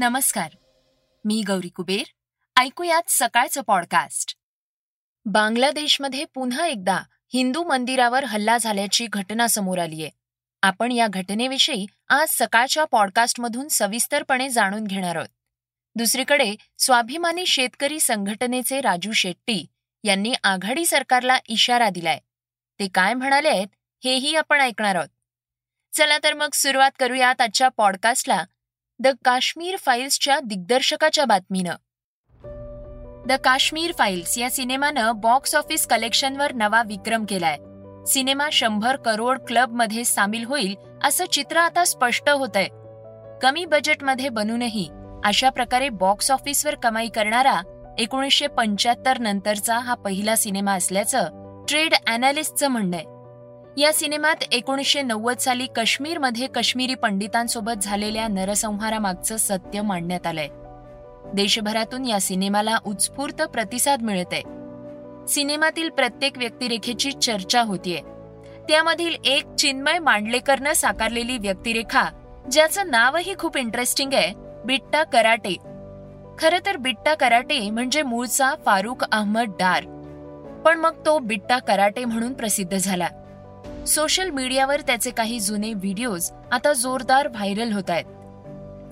नमस्कार. मी गौरी कुबेर. ऐकूयात सकाळचं पॉडकास्ट बांगलादेशमध्ये पुन्हा एकदा हिंदू मंदिरावर हल्ला झाल्याची घटना समोर आलीय आपण या घटनेविषयी आज सकाळच्या पॉडकास्टमधून सविस्तरपणे जाणून घेणार आहोत. दुसरीकडे स्वाभिमानी शेतकरी संघटनेचे राजू शेट्टी यांनी आघाडी सरकारला इशारा दिलाय. ते काय म्हणाले आहेत हेही आपण ऐकणार आहोत. चला तर मग सुरुवात करूयात आजच्या पॉडकास्टला द काश्मीर फाईल्सच्या दिग्दर्शकाच्या बातमीनं. द काश्मीर फाईल्स या सिनेमानं बॉक्स ऑफिस कलेक्शनवर नवा विक्रम केलाय. सिनेमा शंभर करोड क्लबमध्ये सामील होईल असं चित्र आता स्पष्ट होतंय. कमी बजेटमध्ये बनूनही अशा प्रकारे बॉक्स ऑफिसवर कमाई करणारा एकोणीसशे पंच्याहत्तर नंतरचा हा पहिला सिनेमा असल्याचं ट्रेड अॅनालिस्टचं म्हणणं आहे. या सिनेमात एकोणीसशे नव्वद साली काश्मीरमध्ये काश्मीरी पंडितांसोबत झालेल्या नरसंहारामागचं सत्य मांडण्यात आलंय. देशभरातून या सिनेमाला उत्स्फूर्त प्रतिसाद मिळत आहे सिनेमातील प्रत्येक व्यक्तिरेखेची चर्चा होतीये. त्यामधील एक चिन्मय मांडलेकरनं साकारलेली व्यक्तिरेखा ज्याचं नावही खूप इंटरेस्टिंग आहे बिट्टा कराटे. खरं तर बिट्टा कराटे म्हणजे मूळचा फारुख अहमद डार. पण मग तो बिट्टा कराटे म्हणून प्रसिद्ध झाला. सोशल मीडियावर त्याचे काही जुने व्हिडिओज आता जोरदार व्हायरल होत आहेत.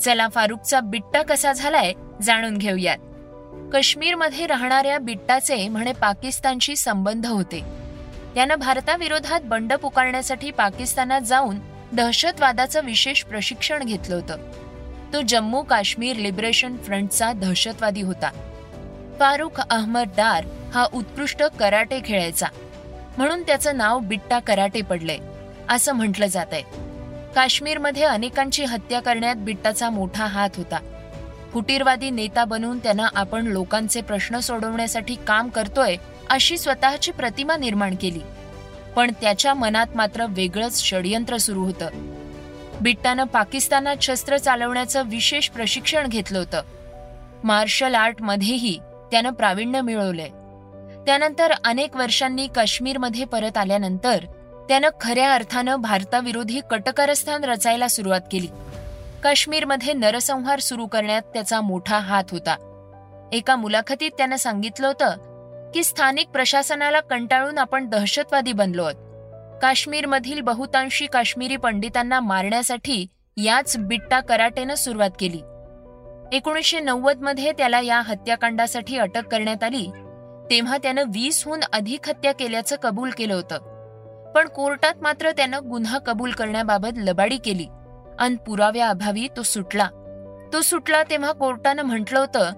चला फारुखचा बिट्टा कसा झालाय जाणून घेऊयात. काश्मीरमध्ये राहणाऱ्या बिट्टाचे म्हणे पाकिस्तानशी संबंध होते. त्यानं भारताविरोधात बंड पुकारण्यासाठी पाकिस्तानात जाऊन दहशतवादाचं विशेष प्रशिक्षण घेतलं होतं. तो जम्मू काश्मीर लिबरेशन फ्रंटचा दहशतवादी होता. फारुख अहमद डार हा उत्कृष्ट कराटे खेळायचा. म्हणून त्याचं नाव बिट्टा कराटे पडले असं म्हटलं जात आहे काश्मीरमध्ये अनेकांची हत्या करण्यात बिट्टाचा मोठा हात होता. फुटीरवादी नेता बनून त्यांना आपण लोकांचे प्रश्न सोडवण्यासाठी काम करतोय अशी स्वतःची प्रतिमा निर्माण केली. पण त्याच्या मनात मात्र वेगळंच षडयंत्र सुरू होतं. बिट्टानं पाकिस्तानात शस्त्र चालवण्याचं विशेष प्रशिक्षण घेतलं होतं. मार्शल आर्टमध्येही त्यानं प्रावीण्य मिळवलंय. त्यानंतर अनेक वर्षांनी काश्मीरमध्ये परत आल्यानंतर त्यानं खऱ्या अर्थानं भारताविरोधी कटकारस्थान रचायला सुरुवात केली. काश्मीरमध्ये नरसंहार सुरू करण्यात त्याचा मोठा हात होता. एका मुलाखतीत त्यानं सांगितलं होतं की स्थानिक प्रशासनाला कंटाळून आपण दहशतवादी बनलो आहोत. काश्मीरमधील बहुतांशी काश्मीरी पंडितांना मारण्यासाठी याच बिट्टा कराटेनं सुरुवात केली. एकोणीसशे नव्वदमध्ये त्याला या हत्याकांडासाठी अटक करण्यात आली तेव्हा त्यानं वीसहून अधिक हत्या केल्याचं कबूल केलं होतं. पण कोर्टात मात्र त्यानं गुन्हा कबूल करण्याबाबत लबाडी केली अन पुराव्याअभावी तो सुटला. तो सुटला तेव्हा कोर्टानं म्हटलं होतं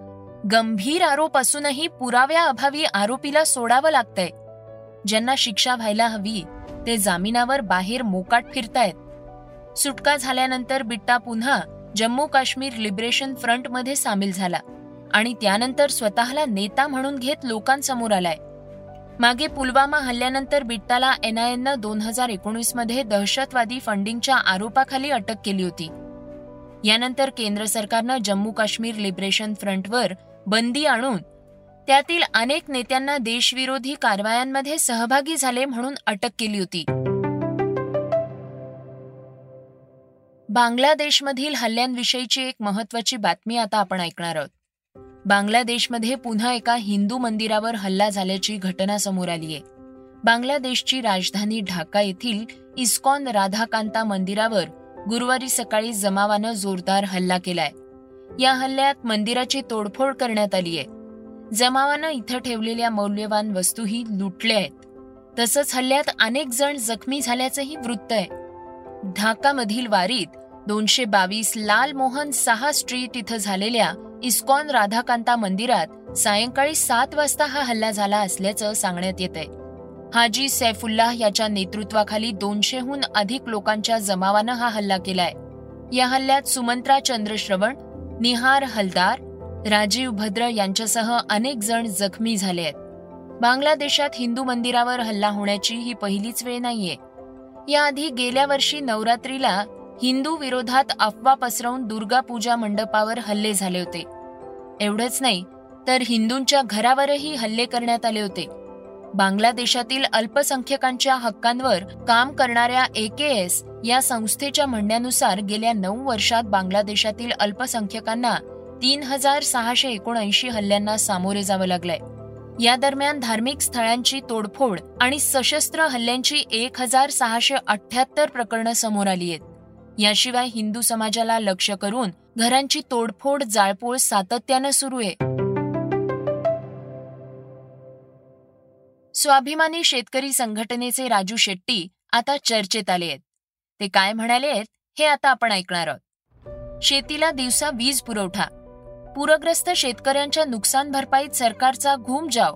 गंभीर आरोप असूनही पुराव्याअभावी आरोपीला सोडावं लागतंय. ज्यांना शिक्षा व्हायला हवी ते जामिनावर बाहेर मोकाट फिरतायत. सुटका झाल्यानंतर बिट्टा पुन्हा जम्मू काश्मीर लिबरेशन फ्रंटमध्ये सामील झाला. आणि त्यानंतर स्वतःला नेता म्हणून घेत लोकांसमोर आलाय. मागे पुलवामा हल्ल्यानंतर बिट्टाला एनआयएनं दोन हजार एकोणीसमध्ये दहशतवादी फंडिंगच्या आरोपाखाली अटक केली होती. यानंतर केंद्र सरकारनं जम्मू काश्मीर लिबरेशन फ्रंटवर बंदी आणून त्यातील अनेक नेत्यांना देशविरोधी कारवायांमध्ये सहभागी झाले म्हणून अटक केली होती. बांगलादेशमधील हल्ल्यांविषयीची एक महत्वाची बातमी आता आपण ऐकणार आहोत. बांगलादेशमध्ये पुन्हा एका हिंदू मंदिरावर हल्ला झाल्याची घटना समोर आली आहे. बांगलादेशची राजधानी ढाका येथील इस्कॉन राधाकांता मंदिरावर गुरुवारी सकाळी जमावानं जोरदार हल्ला केलाय. या हल्ल्यात मंदिराची तोडफोड करण्यात आली आहे. जमावानं इथं ठेवलेल्या मौल्यवान वस्तूही लुटल्या आहेत. तसंच हल्ल्यात अनेक जण जखमी झाल्याचंही वृत्त आहे. ढाकामधील वारीत दोनशे बावीस लाल मोहन सहा स्ट्रीट इथं झालेल्या इस्कॉन राधाकांता मंदिरात सायंकाळी सात वाजता हा हल्ला झाला असल्याचं सांगण्यात येत आहे हाजी सैफुल्लाह याच्या नेतृत्वाखाली दोनशेहून अधिक लोकांच्या जमावानं हा हल्ला केलाय. या हल्ल्यात सुमंत्रा चंद्रश्रवण निहार हलदार राजीव भद्र यांच्यासह अनेक जण जखमी झाले आहेत. बांगलादेशात हिंदू मंदिरावर हल्ला होण्याची ही पहिलीच वेळ नाहीये. याआधी गेल्या वर्षी नवरात्रीला हिंदू विरोधात अफवा पसरवून दुर्गा पूजा मंडपावर हल्ले झाले होते. एवढंच नाही तर हिंदूंच्या घरावरही हल्ले करण्यात आले होते. बांगलादेशातील अल्पसंख्यकांच्या हक्कांवर काम करणाऱ्या एकेएस या संस्थेच्या म्हणण्यानुसार गेल्या नऊ वर्षात बांगलादेशातील अल्पसंख्यकांना तीन हजार सहाशे एकोणऐंशी हल्ल्यांना सामोरे जावं लागलंय. या दरम्यान धार्मिक स्थळांची तोडफोड आणि सशस्त्र हल्ल्यांची एक हजार सहाशे अठ्याहत्तर प्रकरणं समोर आली आहेत. याशिवाय हिंदू समाजाला लक्ष करून घरांची तोडफोड जाळपोळ सातत्यानं सुरू आहे. स्वाभिमानी शेतकरी संघटनेचे राजू शेट्टी आता चर्चेत आले आहेत. ते काय म्हणाले आहेत हे आता आपण ऐकणार आहोत. शेतीला दिवसा वीज पुरवठा. पूरग्रस्त शेतकऱ्यांच्या नुकसान भरपाईत सरकारचा घुमजाव.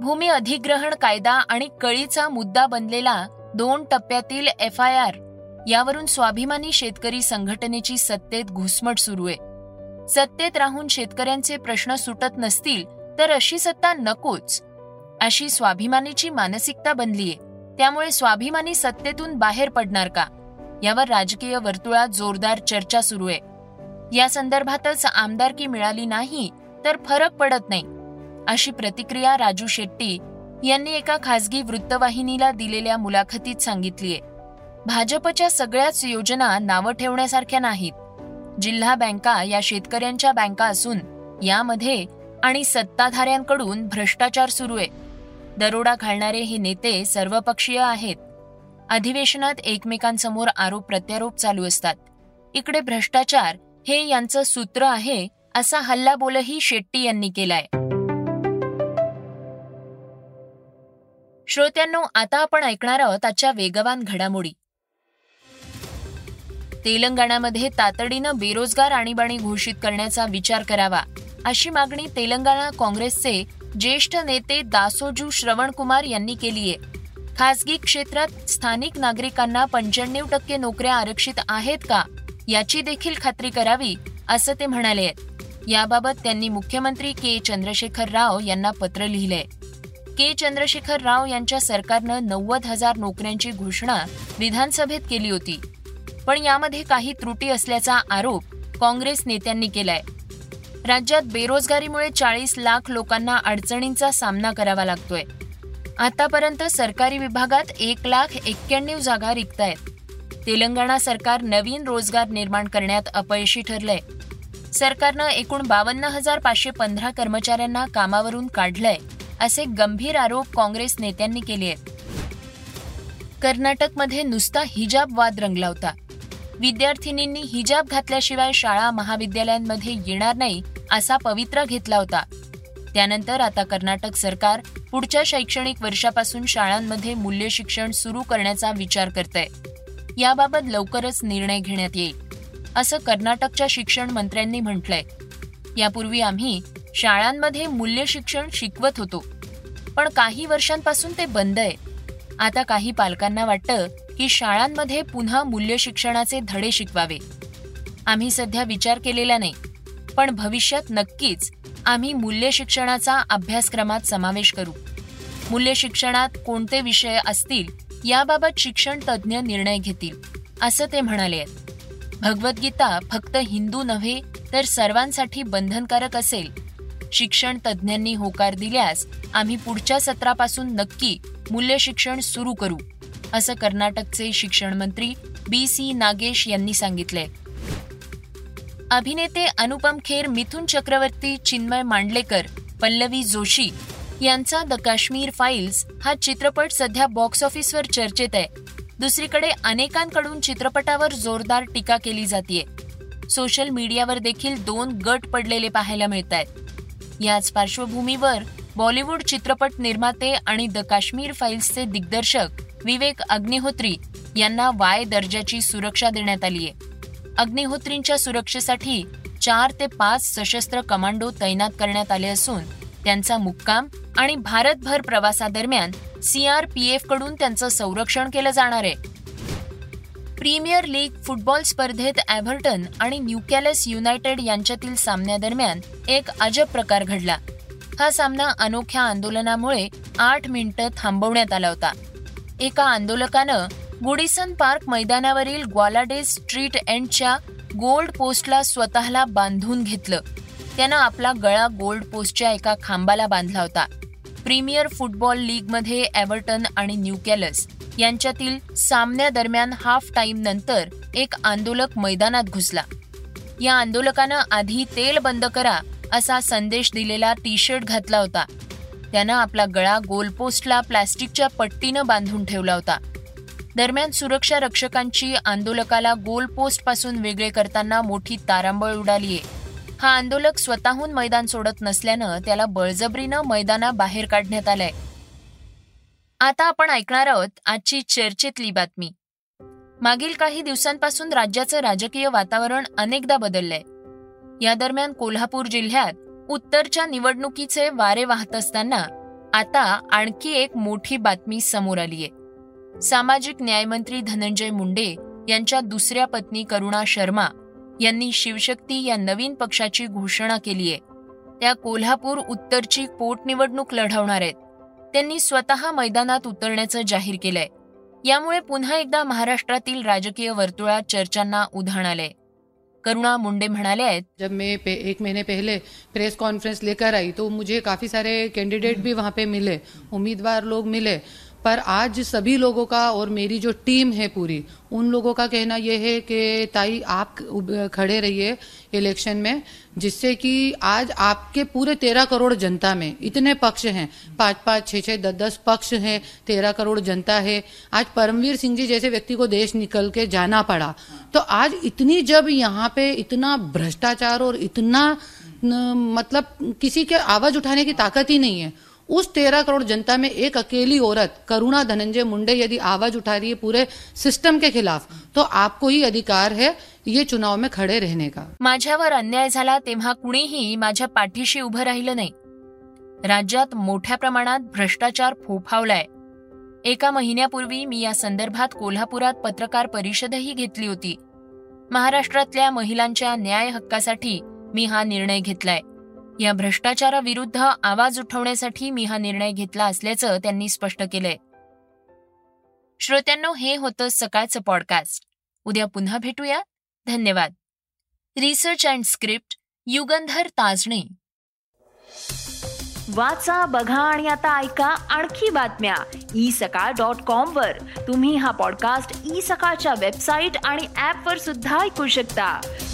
भूमी अधिग्रहण कायदा आणि कळीचा मुद्दा बनलेला दोन टप्प्यातील एफ आय आर यावरून स्वाभिमानी शेतकरी संघटनेची सत्तेत घुसमट सुरू आहे. सत्तेत राहून शेतकऱ्यांचे प्रश्न सुटत नसतील तर अशी सत्ता नकोच. अशी स्वाभिमानीची मानसिकता बनलीये. त्यामुळे स्वाभिमानी सत्तेतून बाहेर पडणार का? यावर राजकीय वर्तुळात जोरदार चर्चा सुरू आहे. या संदर्भातच आमदारकी मिळाली नाही तर फरक पडत नाही. अशी प्रतिक्रिया राजू शेट्टी यांनी एका खासगी वृत्तवाहिनीला दिलेल्या मुलाखतीत सांगितलीये. भाजपच्या सगळ्याच योजना नावं ठेवण्यासारख्या नाहीत. जिल्हा बँका या शेतकऱ्यांच्या बँका असून यामध्ये आणि सत्ताधाऱ्यांकडून भ्रष्टाचार सुरू आहे. दरोडा घालणारे हे नेते सर्वपक्षीय आहेत. अधिवेशनात एकमेकांसमोर आरोप प्रत्यारोप चालू असतात. इकडे भ्रष्टाचार हे यांचं सूत्र आहे असा हल्लाबोलही शेट्टी यांनी केलाय. श्रोत्यांनो आता आपण ऐकणार आहोत आजच्या वेगवान घडामोडी. तेलंगणामध्ये तातडीनं बेरोजगार आणीबाणी घोषित करण्याचा विचार करावा अशी मागणी तेलंगणा काँग्रेसचे ज्येष्ठ नेते दासोजू श्रवणकुमार यांनी केली आहे. खासगी क्षेत्रात स्थानिक नागरिकांना पंच्याण्णव टक्के नोकऱ्या आरक्षित आहेत का याची देखील खात्री करावी असं ते म्हणाले याबाबत त्यांनी मुख्यमंत्री के. चंद्रशेखर राव यांना पत्र लिहिलंय. के. चंद्रशेखर राव यांच्या सरकारनं नव्वद हजार नोकऱ्यांची घोषणा विधानसभेत केली होती. पण यामध्ये काही त्रुटी असल्याचा आरोप काँग्रेस नेत्यांनी केलाय. राज्यात बेरोजगारीमुळे चाळीस लाख लोकांना अडचणींचा सामना करावा लागतोय. आतापर्यंत सरकारी विभागात एक लाख एक्क्याण्णव जागा रिक्त आहेत तेलंगणा सरकार नवीन रोजगार निर्माण करण्यात अपयशी ठरलंय. सरकारनं एकूण बावन्न हजार पाचशे पंधरा कर्मचाऱ्यांना कामावरून काढलंय असे गंभीर आरोप काँग्रेस नेत्यांनी केले आहेत कर्नाटकमध्ये नुसता हिजाब वाद रंगला होता. विद्यार्थिनींनी हिजाब घातल्याशिवाय शाळा महाविद्यालयांमध्ये येणार नाही असा पवित्रा घेतला होता. त्यानंतर आता कर्नाटक सरकार पुढच्या शैक्षणिक वर्षापासून शाळांमध्ये मूल्य शिक्षण सुरू करण्याचा विचार करत आहे याबाबत लवकरच निर्णय घेण्यात येईल असं कर्नाटकच्या शिक्षण मंत्र्यांनी म्हटलंय. यापूर्वी आम्ही शाळांमध्ये मूल्य शिक्षण शिकवत होतो पण काही वर्षांपासून ते बंद आहे. आता काही पालकांना वाटतं की शाळांमध्ये पुन्हा मूल्य शिक्षणाचे धडे शिकवावे. आम्ही सध्या विचार केलेला नाही पण भविष्यात नक्कीच आम्ही मूल्य शिक्षणाचा अभ्यासक्रमात समावेश करू. मूल्य शिक्षणात कोणते विषय असतील याबाबत शिक्षण तज्ज्ञ निर्णय घेतील असं ते म्हणाले आहेत. भगवद्गीता फक्त हिंदू नव्हे तर सर्वांसाठी बंधनकारक असेल. शिक्षण तज्ज्ञांनी होकार दिल्यास आम्ही पुढच्या सत्रापासून नक्की मूल्य शिक्षण सुरू करू. असं कर्नाटकचे शिक्षण मंत्री बी सी नागेश यांनी सांगितले अभिनेते अनुपम खेर मिथुन चक्रवर्ती चिन्मय मांडलेकर पल्लवी जोशी यांचा द काश्मीर फाईल्स हा चित्रपट सध्या बॉक्स ऑफिसवर चर्चेत आहे. दुसरीकडे अनेकांकडून चित्रपटावर जोरदार टीका केली जाते सोशल मीडियावर देखील दोन गट पडलेले पाहायला मिळत आहेत याच पार्श्वभूमीवर बॉलिवूड चित्रपट निर्माते आणि द काश्मीर फाईल्सचे दिग्दर्शक विवेक अग्निहोत्री यांना वाय दर्जाची सुरक्षा देण्यात आली आहे अग्निहोत्रींच्या सुरक्षेसाठी चार ते पाच सशस्त्र कमांडो तैनात करण्यात आले असून त्यांचा मुक्काम आणि भारतभर प्रवासादरम्यान सीआरपीएफकडून त्यांचं संरक्षण केलं जाणार आहे. प्रीमियर लीग फुटबॉल स्पर्धेत एव्हर्टन आणि न्यूकॅलस युनायटेड यांच्यातील सामन्यादरम्यान एक अजब प्रकार घडला. हा सामना अनोख्या आंदोलनामुळे आठ मिनिटं थांबवण्यात आला होता. एका आंदोलकानं गुडिसन पार्क मैदानावरील ग्वालाडे स्ट्रीट एंडच्या गोल्ड पोस्टला स्वतःला बांधून घेतलं. त्यानं आपला गळा गोल्ड पोस्टच्या एका खांबाला बांधला होता. प्रीमियर फुटबॉल लीगमध्ये एव्हर्टन आणि न्यूकॅलस यांच्यातील सामन्यादरम्यान हाफ टाईम नंतर एक आंदोलक मैदानात घुसला. या आंदोलकानं आधी तेल बंद करा असा संदेश दिलेला टी शर्ट घातला होता. त्यानं आपला गळा गोलपोस्टला प्लॅस्टिकच्या पट्टीनं बांधून ठेवला होता. दरम्यान सुरक्षा रक्षकांची आंदोलकाला गोलपोस्टपासून वेगळे करताना मोठी तारांबळ उडालीये. हा आंदोलक स्वतःहून मैदान सोडत नसल्यानं त्याला बळजबरीनं मैदाना बाहेर काढण्यात आलंय. आता आपण ऐकणार आहोत आजची चर्चेतली बातमी. मागील काही दिवसांपासून राज्याचं राजकीय वातावरण अनेकदा बदललंय. या दरम्यान कोल्हापूर जिल्ह्यात उत्तरच्या निवडणुकीचे वारे वाहत असताना आता आणखी एक मोठी बातमी समोर आलीय सामाजिक न्यायमंत्री धनंजय मुंडे यांच्या दुसऱ्या पत्नी करुणा शर्मा यांनी शिवशक्ती या नवीन पक्षाची घोषणा केलीय त्या कोल्हापूर उत्तरची पोटनिवडणूक लढवणार आहेत. त्यांनी स्वतः मैदानात उतरण्याचं जाहीर केलंय. यामुळे पुन्हा एकदा महाराष्ट्रातील राजकीय वर्तुळात चर्चांना उधाण आलंय. करुणा मुंडे म्हणाले आहेत. जब मैं एक महीने पहले प्रेस कॉन्फ्रेंस लेकर आई तो मुझे काफी सारे कैंडिडेट भी वहां पे मिले उम्मीदवार लोग मिले। पर आज सभी लोगों का और मेरी जो टीम है पूरी उन लोगों का कहना यह है कि ताई आप खड़े रहिए इलेक्शन में जिससे कि आज आपके पूरे तेरह करोड़ जनता में इतने पक्ष हैं पाँच पाँच छः छः दस दस पक्ष हैं तेरह करोड़ जनता है। आज परमवीर सिंह जी जैसे व्यक्ति को देश निकल के जाना पड़ा। तो आज इतनी जब यहाँ पे इतना भ्रष्टाचार और इतना न, मतलब किसी के आवाज़ उठाने की ताकत ही नहीं है उस तेरह करोड़ जनता में एक अकेली औरत करुणा धनंजय मुंडे यदि आवाज उठा रही है पूरे सिस्टम के खिलाफ तो आपको ही अधिकार है ये चुनाव में खडे रहने का। माझ्यावर अन्याय झाला तेव्हा कुणीही माझ्या पाठीशी उभं राहिलं नाही. राज्यात मोठ्या प्रमाणात भ्रष्टाचार फोफावलाय. एका महिन्यापूर्वी मी या संदर्भात कोल्हापुरात पत्रकार परिषदही घेतली होती. महाराष्ट्रातल्या महिलांच्या न्याय हक्कासाठी मी हा निर्णय घेतलाय. या भ्रष्टाचाराविरुद्ध आवाज उठवण्यासाठी मी हा निर्णय घेतला असल्याचं त्यांनी स्पष्ट केलंय. श्रोत्यांनो हे होतं सकाळचं पॉडकास्ट उद्या पुन्हा भेटूया. धन्यवाद. Research and script Yugandhar Tajane. वाचा बघा आणि आता ऐका आणखी बातम्या. ई सकाळ डॉट कॉम वर. तुम्ही हा पॉडकास्ट ई e सकाळच्या वेबसाईट आणि ऍप वर सुद्धा ऐकू शकता.